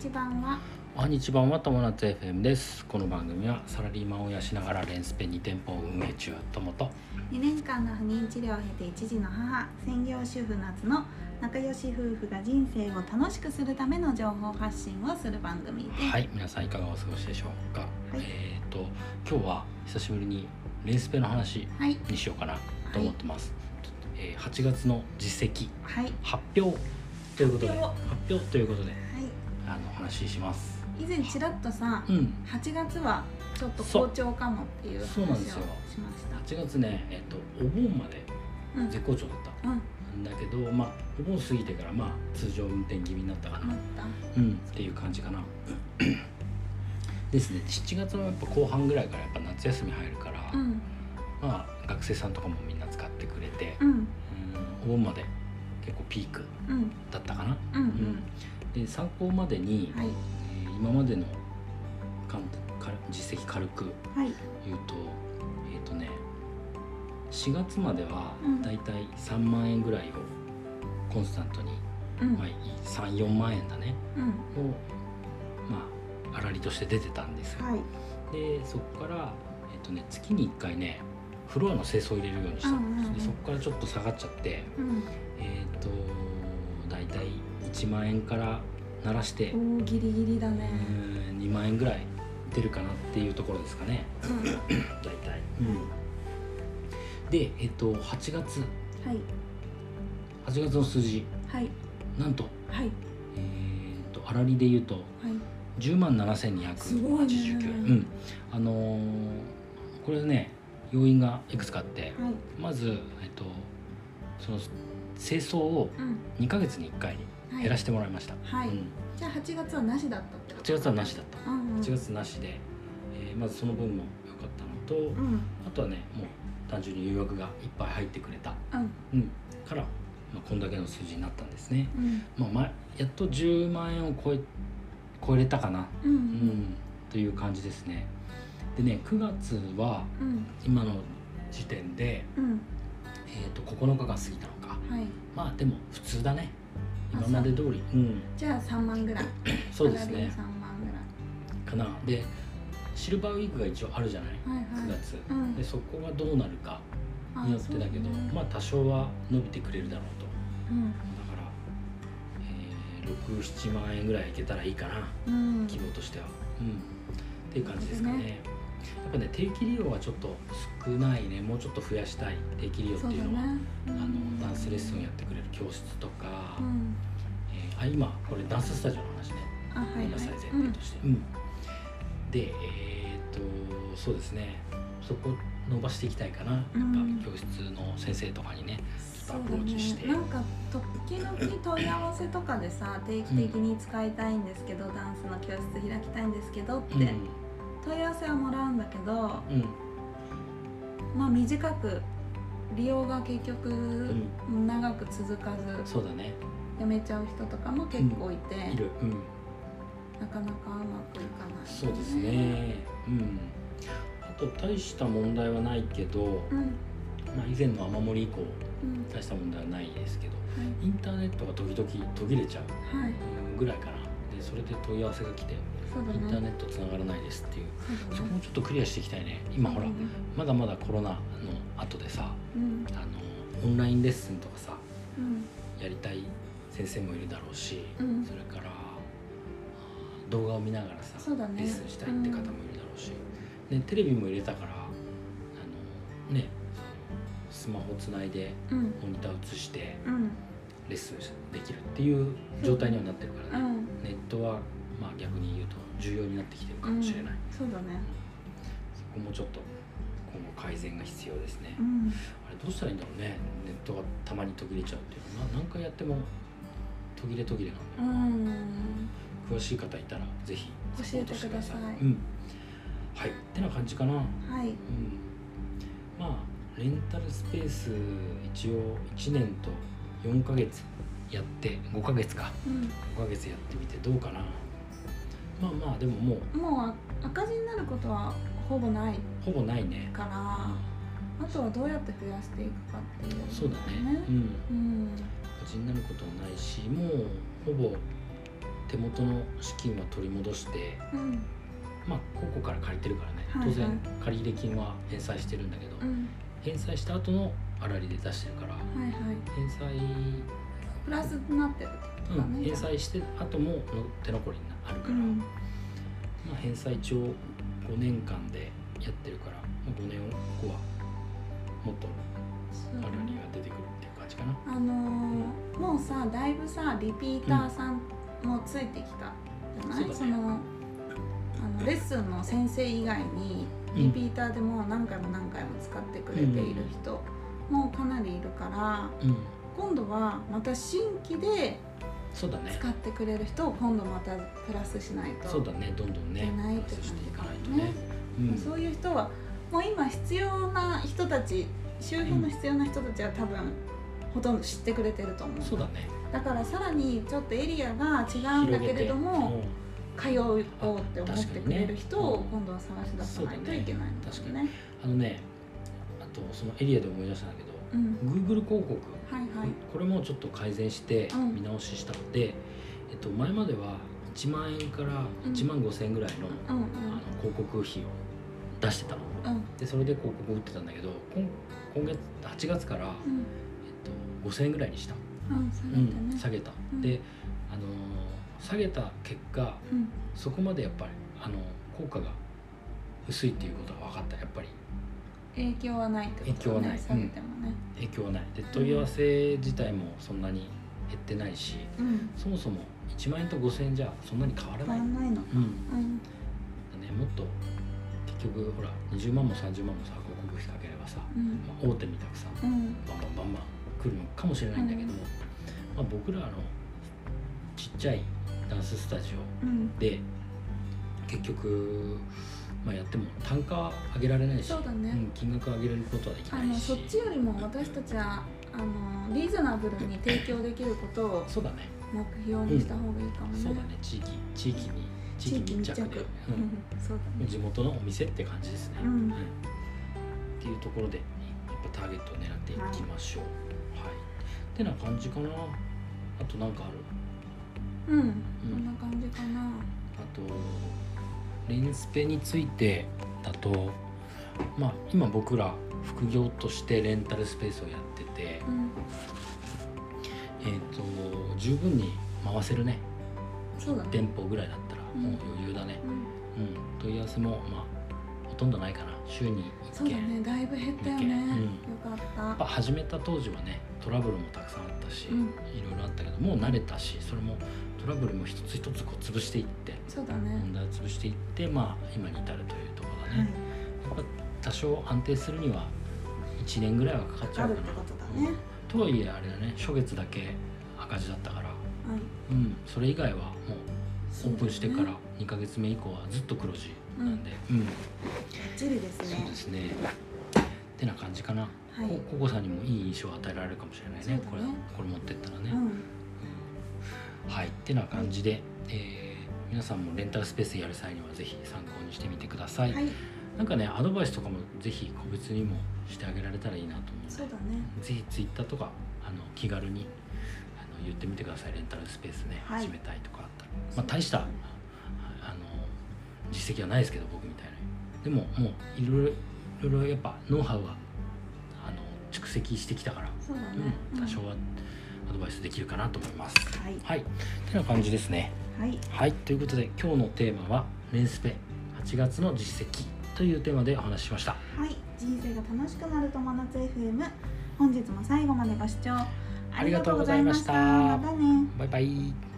日版はおは？にちばんは友達 FM です。この番組はサラリーマンを養しながらレンスペ2店舗を運営中友と。2年間の不妊治療を経て一児の母専業主婦夏の仲良し夫婦が人生を楽しくするための情報発信をする番組です。はい皆さんいかがお過ごしでしょうか、い。えっ、と今日は久しぶりにレンスペの話はい。にしようかなと思ってます、えー8月の実績はい。発表ということで。発発表表ということで。はいあのお話しします。以前ちらっとさうん。8月はちょっと好調かもっていう話をしました。8月ねえっ、とお盆までうん。絶好調だった。うん。んだけどまあお盆過ぎてからまあ通常運転気味になったかな、うんっていう感じかな。ですね。7月はやっぱ後半ぐらいからやっぱ夏休み入るから、うん。まあ学生さんとかもみんな使ってくれて、うん。うんお盆まで結構ピークうん。だったかな、うん。うんで参考までに、はい。えー今までの実績軽くはい。言うとえっ、とね4月まではうん。だいたい3万円ぐらいをコンスタントに、うん。まあ、34万円だねうん。をまあ粗利として出てたんですよ、はい。でそこから、えっとね、月に1回ねフロアの清掃を入れるようにしたんです、うんうんうん。でそこからちょっと下がっちゃってうん。えっ、と大体1万円から鳴らしておおギリギリだうね。ーん2万円ぐらい出るかなっていうところですかね。うん。大体、でえっ、と8月。はい。8月の数字。はい。なんとはい。えっ、と粗利で言うとはい。10万すごい7289ね。うん。あのーこれね要因がいくつかあってはい。まず、えっと、その清掃をうん。2ヶ月に1回にはい減らしてもらいました、はい。うん、じゃあ8月はなしだったってこと？8月はなしだった。うんうん。8月なしで、えーまずその分も良かったのと、うん。あとはねもう単純に予約がいっぱい入ってくれた、うん。うん、から、まあ、こんだけの数字になったんですね、うん。まあ、まやっと10万円を超え超えれたかな、うん。という感じですね。でね9月はうん。今の時点で、うん。えー、と9日が過ぎたのか。はい。まあでも普通だね。あ今まで通り。うん。じゃあ3万ぐらい。そうですね。3万ぐかな。でシルバーウィークが一応あるじゃない？らいはいはい。9月。うん。でそこがどうなるかあによってだけどね。まあ多少は伸びてくれるだろうと。うん。だから、えー、67万円ぐらいいけたらいいかな。うん。希望としては。うん。っていう感じですかねやっぱね定期利用はちょっと少ないね。もうちょっと増やしたい。定期利用っていうのは、ねあのダンスレッスンをやってくれる教室とか、うん。えーあ今これダンススタジオの話ね。あはいはい。ごめんなさい前提として、うん。でえーっとそうですね。そこ伸ばしていきたいかな。やっぱうん教室の先生とかにね。ちょっとアプそうだローチして。ね。なんか時々問い合わせとかでさ定期的に使いたいんですけど、ダンスの教室開きたいんですけどって、うん問い合わせはもらうんだけどうん。まあ短く利用が結局ん。長く続かずそうだね。辞めちゃう人とかも結構いて、いる。うん。なかなかうまくいかない、そうですね。うん。あと大した問題はないけど、うん。まあ、以前の雨漏り以降うん。大した問題はないですけどはい。インターネットが時々途切れちゃうはい。ぐらいかな。でそれで問い合わせが来てインターネねットつながらないですっていう。そこもちょっとクリアしていきたいね。今ほらうんまだまだコロナの後でさうん。あのオンラインレッスンとかさうん。やりたい先生もいるだろうし、うん。それから動画を見ながらさ、レッスンしたいって方もいるだろうし、でテレビも入れたからあのねスマホつないでうん。モニター映してうん。レッスンできるっていう状態にはなってるからね、うんネットはまあ逆に言うと重要になってきてるかもしれない、そうだね。そこもちょっと今後改善が必要ですね、うん。あれどうしたらいいんだろうね。ネットがたまに途切れちゃうっていうのは。な何回やっても途切れ途切れなんだよ、うん。詳しい方いたらぜひ教えてください。うん。はい。ってな感じかな。うん。はいまあレンタルスペース一応1年と4ヶ月やって5ヶ月か。うん。5ヶ月やってみてどうかな。まあまあでももう。もうあ赤字になることはほぼない。ほぼないね。からあとはどうやって増やしていくかっていう。そうだね。ね。うん。うん赤字になることはないしもうほぼ手元の資金は取り戻してうん。まあここから借りてるからね、はいはい。当然借入金は返済してるんだけど、うん。返済した後の粗利で出してるからはいはい。返済、プラスになってるってことだねうん、返済して後もの手残りにあるから、うん。まあ、返済一応5年間でやってるから、まあ、5年後はもっとそうだ粗利ねが出てくるっていう感じかな。あのーもうさだいぶさリピーターさんもついてきたじゃない、そうだねそのあのレッスンの先生以外にリピーターでもう何回も何回も使ってくれている人もかなりいるからうん、今度はまた新規でそうだね。使ってくれる人を今度またプラスしないとそうだね。どんどんねないってプラスしていかないと感じね。か。うん、そういう人はもう今必要な人たち周辺の必要な人たちは多分ほとんど知ってくれてると思う。そうだね。だからさらにちょっとエリアが違うんだけれども通おうって思ってくれる人を今度は探し出さないといけないんだよね。あのねあとそのエリアで思い出したんだけどうん、Google 広告。はいはい。これもちょっと改善してうん。見直ししたので、えっと、前までは1万円から1万5千円ぐらいの,、うんあの広告費を出してたの。うん。うんでそれで広告を打ってたんだけど今今月8月から、うん。えっと、5000円ぐらいにした、うん下げてうんね。下げた、うん。で、あのー下げた結果うん。そこまでやっぱりあの効果が薄いっていうことが分かったやっぱり影響はないってことだね。影響はない下げてもね。影響はないで問い合わせ自体もそんなに減ってないしうん。そもそも1万円と5000円じゃそんなに変わら変ない、うん、わんないの。だうん。ねもっと結局ほら20万も30万もさ広告費かければさ、うん。まあ、大手みたくさうん。バンバンバンバン来るのかもしれないんだけど、うんまあ、僕らのちっちゃいダンススタジオうん。で結局、まあ、やっても単価上げられないしそうだね。ん、金額上げることはできあないし。のそっちよりも私たちはあのリーズナブルに提供できることをそうだね。目標にした方がいいかもね。そうだね。地域地域に地地域域密着。で。うね。地元のお店って感じですね、うん。っていうところでやっぱターゲットを狙っていきましょうはい、ってな感じかな。あとなんかある？うん。こんな感じかな。あとレンスペについてだとまあ今僕ら副業としてレンタルスペースをやってて、うん。えー、と十分に回せるねそうだね。店舗ぐらいだったらもう余裕だね、うん。うん問い合わせもまあほとんどないかな週に1件そうだね。だいぶ減ったよね。うんよかった。やっぱ始めた当時はねトラブルもたくさんあったし、うん。いろいろあったけどもう慣れたしそれもトラブルも一つ一つこう潰していってそうだね。問題を潰していってまあ今に至るというところだはい。ね、。やっぱ多少安定するには1年ぐらいはかかっちゃうかな。あるってことはいえあれだね初月だけ赤字だったから。はい。うん。それ以外はもうオープンしてからそうだね2ヶ月目以降はずっと黒字なんで、うん。バッチリですね。そうで。すね。ってな感じかな、はい。こココさんにもいい印象を与えられるかもしれないね。ね。これこれ持ってったらね、うん。うんはい。ってな感じで、えー皆さんもレンタルスペースやる際にはぜひ参考にしてみてください、はい。なんかねアドバイスとかもぜひ個別にもしてあげられたらいいなと思うのでそうだね。ぜひツイッターとかあの気軽にあの言ってみてください。レンタルスペースね、はい。始めたいとかあったら、まあ、大したあの実績はないですけど僕みたいな。でももういろいろいろいろやっぱノウハウは積してきたから、ね。うん、多少はアドバイスできるかなと思います、はい。はい。てな感じですね。はい。はい。ということで今日のテーマはレンスペ。8月の実績というテーマでお話ししました。はい、人生が楽しくなる友達 FM 本日も最後までご視聴ありがとうございました。ました。またね。バイバイ